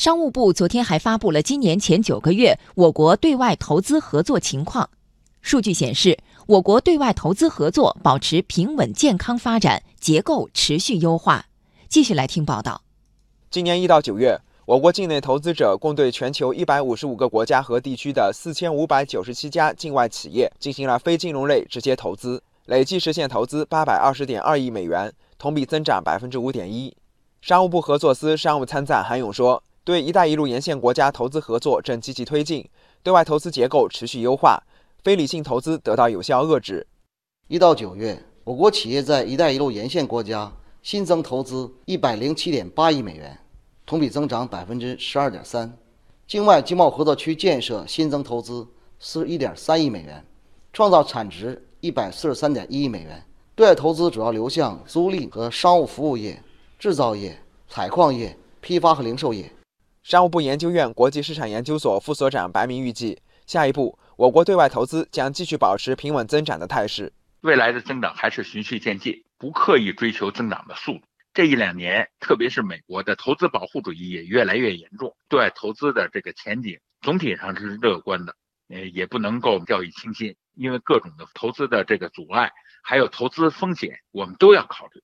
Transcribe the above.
商务部昨天还发布了今年前九个月我国对外投资合作情况。数据显示，我国对外投资合作保持平稳健康发展，结构持续优化。继续来听报道。今年一到九月，我国境内投资者共对全球一百五十五个国家和地区的四千五百九十七家境外企业进行了非金融类直接投资，累计实现投资八百二十点二亿美元，同比增长百分之五点一。商务部合作司商务参赞韩勇说：“对‘一带一路’沿线国家投资合作正积极推进，对外投资结构持续优化，非理性投资得到有效遏制。一到九月，我国企业在‘一带一路’沿线国家新增投资一百零七点八亿美元，同比增长百分之十二点三；境外经贸合作区建设新增投资四十一点三亿美元，创造产值一百四十三点一亿美元。对外投资主要流向租赁和商务服务业。”制造业、采矿业、批发和零售业。商务部研究院国际市场研究所副所长白明预计，下一步我国对外投资将继续保持平稳增长的态势。未来的增长还是循序渐进，不刻意追求增长的速度。这一两年，特别是美国的投资保护主义也越来越严重，对外投资的这个前景总体上是乐观的。呃，也不能够掉以轻心，因为各种的投资的这个阻碍，还有投资风险，我们都要考虑。